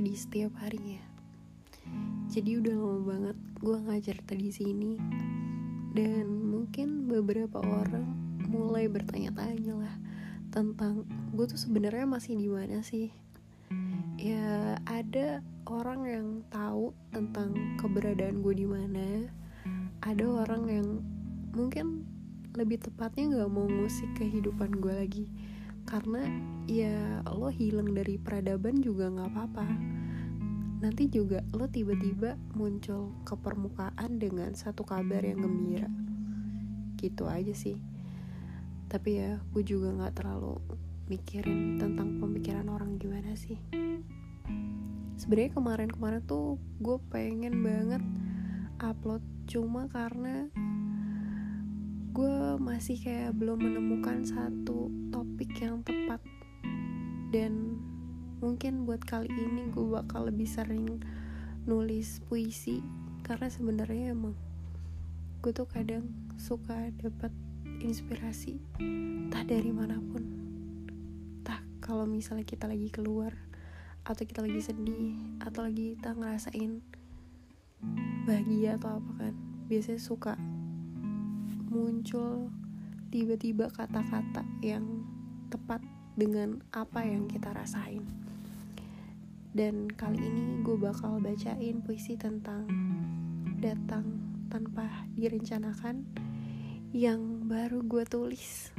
di setiap harinya. Jadi udah lama banget gue nggak cerita di sini. Dan mungkin beberapa orang mulai bertanya-tanya lah tentang gue tuh sebenarnya masih di mana sih? Ya ada orang yang tahu tentang keberadaan gue di mana. Ada orang yang mungkin lebih tepatnya nggak mau ngusik kehidupan gue lagi karena ya lo hilang dari peradaban juga nggak apa-apa. Nanti juga lo tiba-tiba muncul ke permukaan dengan satu kabar yang gembira. Gitu aja sih. Tapi ya gue juga nggak terlalu mikirin tentang pemikiran orang gimana sih. Sebenarnya kemarin-kemarin tuh gue pengen banget upload cuma karena gue masih kayak belum menemukan satu topik yang tepat. Dan mungkin buat kali ini gue bakal lebih sering nulis puisi karena sebenarnya emang gue tuh kadang suka dapat inspirasi entah dari mana pun. Entah kalau misalnya kita lagi keluar atau kita lagi sedih atau lagi kita ngerasain bahagia atau apa kan. Biasanya suka muncul tiba-tiba kata-kata yang tepat dengan apa yang kita rasain. Dan kali ini gue bakal bacain puisi tentang datang tanpa direncanakan yang baru gue tulis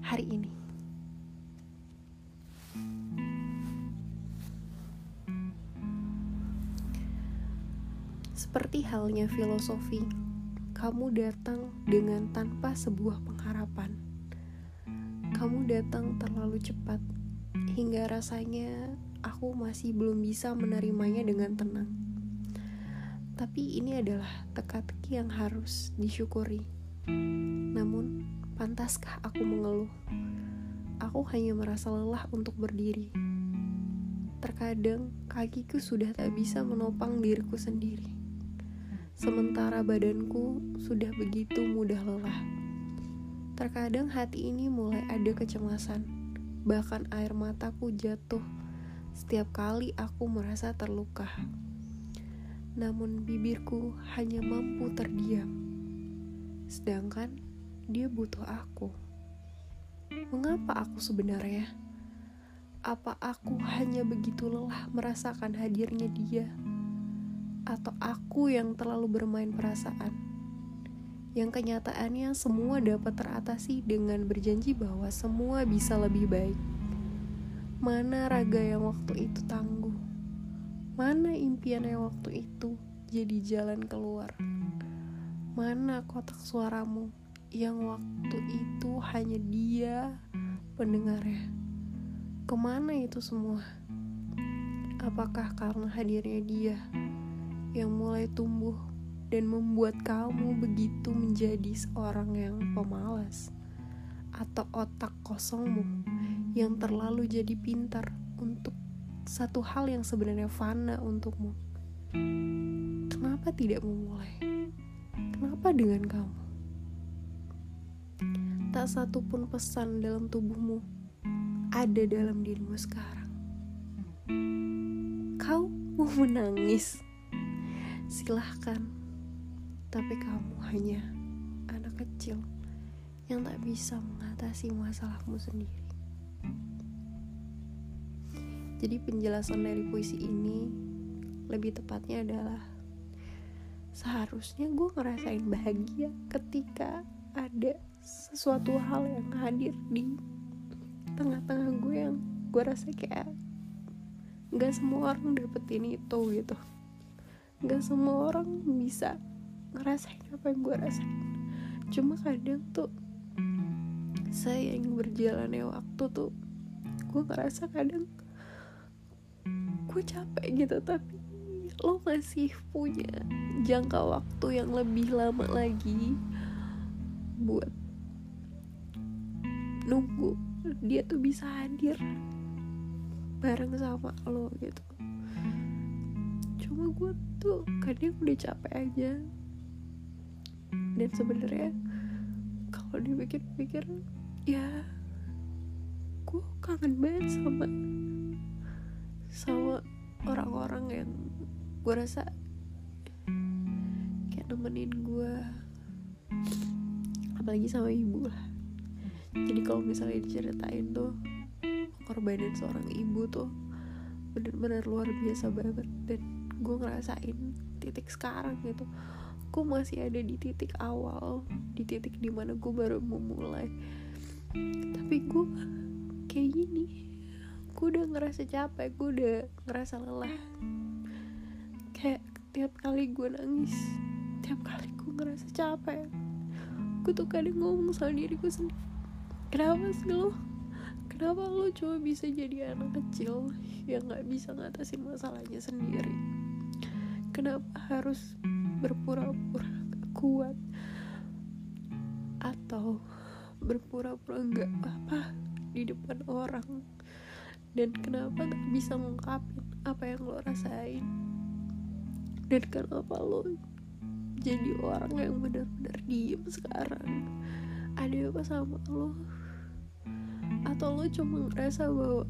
hari ini. Seperti halnya filosofi kamu datang dengan tanpa sebuah pengharapan. Kamu datang terlalu cepat hingga rasanya aku masih belum bisa menerimanya dengan tenang. Tapi ini adalah teka-teki yang harus disyukuri. Namun, pantaskah aku mengeluh? Aku hanya merasa lelah untuk berdiri. Terkadang kakiku sudah tak bisa menopang diriku sendiri sementara badanku sudah begitu mudah lelah. Terkadang hati ini mulai ada kecemasan, bahkan air mataku jatuh setiap kali aku merasa terluka. Namun bibirku hanya mampu terdiam, sedangkan dia butuh aku. Mengapa aku sebenarnya? Apa aku hanya begitu lelah merasakan hadirnya dia? Atau aku yang terlalu bermain perasaan. Yang kenyataannya semua dapat teratasi dengan berjanji bahwa semua bisa lebih baik. Mana raga yang waktu itu tangguh? Mana impian yang waktu itu jadi jalan keluar? Mana kotak suaramu yang waktu itu hanya dia pendengarnya? Ke mana itu semua? Apakah karena hadirnya dia? Yang mulai tumbuh dan membuat kamu begitu menjadi seorang yang pemalas atau otak kosongmu yang terlalu jadi pintar untuk satu hal yang sebenarnya fana untukmu. Kenapa tidak memulai? Kenapa dengan kamu? Tak satu pun pesan dalam tubuhmu ada dalam dirimu sekarang. Kau mau menangis silahkan. Tapi kamu hanya anak kecil yang tak bisa mengatasi masalahmu sendiri. Jadi penjelasan dari puisi ini lebih tepatnya adalah seharusnya gue ngerasain bahagia ketika ada sesuatu hal yang hadir di tengah-tengah gue yang gue rasa kayak nggak semua orang dapetin itu gitu gak semua orang bisa ngerasain apa yang gue rasain. Cuma kadang tuh saya yang berjalannya waktu tuh gue ngerasa kadang gue capek gitu tapi lo masih punya jangka waktu yang lebih lama lagi buat nunggu dia tuh bisa hadir bareng sama lo gitu gue tuh kadang udah capek aja. Dan sebenarnya kalau dipikir-pikir ya gue kangen banget sama sama orang-orang yang gue rasa kayak nemenin gue apalagi sama ibu lah. Jadi kalau misalnya diceritain tuh korbanin seorang ibu tuh bener-bener luar biasa banget. Dan gue ngerasain titik sekarang gitu. Gue masih ada di titik awal di titik di mana gue baru memulai tapi gue kayak gini gue udah ngerasa capek gue udah ngerasa lelah. Kayak tiap kali gue nangis tiap kali gue ngerasa capek gue tuh kadang ngomong sama diriku sendiri kenapa sih lo? Kenapa lo cuma bisa jadi anak kecil yang nggak bisa ngatasin masalahnya sendiri kenapa harus berpura-pura kuat? Atau berpura-pura nggak apa di depan orang? Dan kenapa gak bisa ngungkapin apa yang lo rasain? Dan kenapa lo jadi orang yang benar-benar diem sekarang? Ada apa sama lo? Atau lo cuma ngerasa bahwa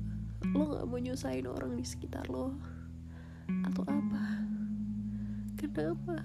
lo gak mau nyusahin orang di sekitar lo? Atau apa kenapa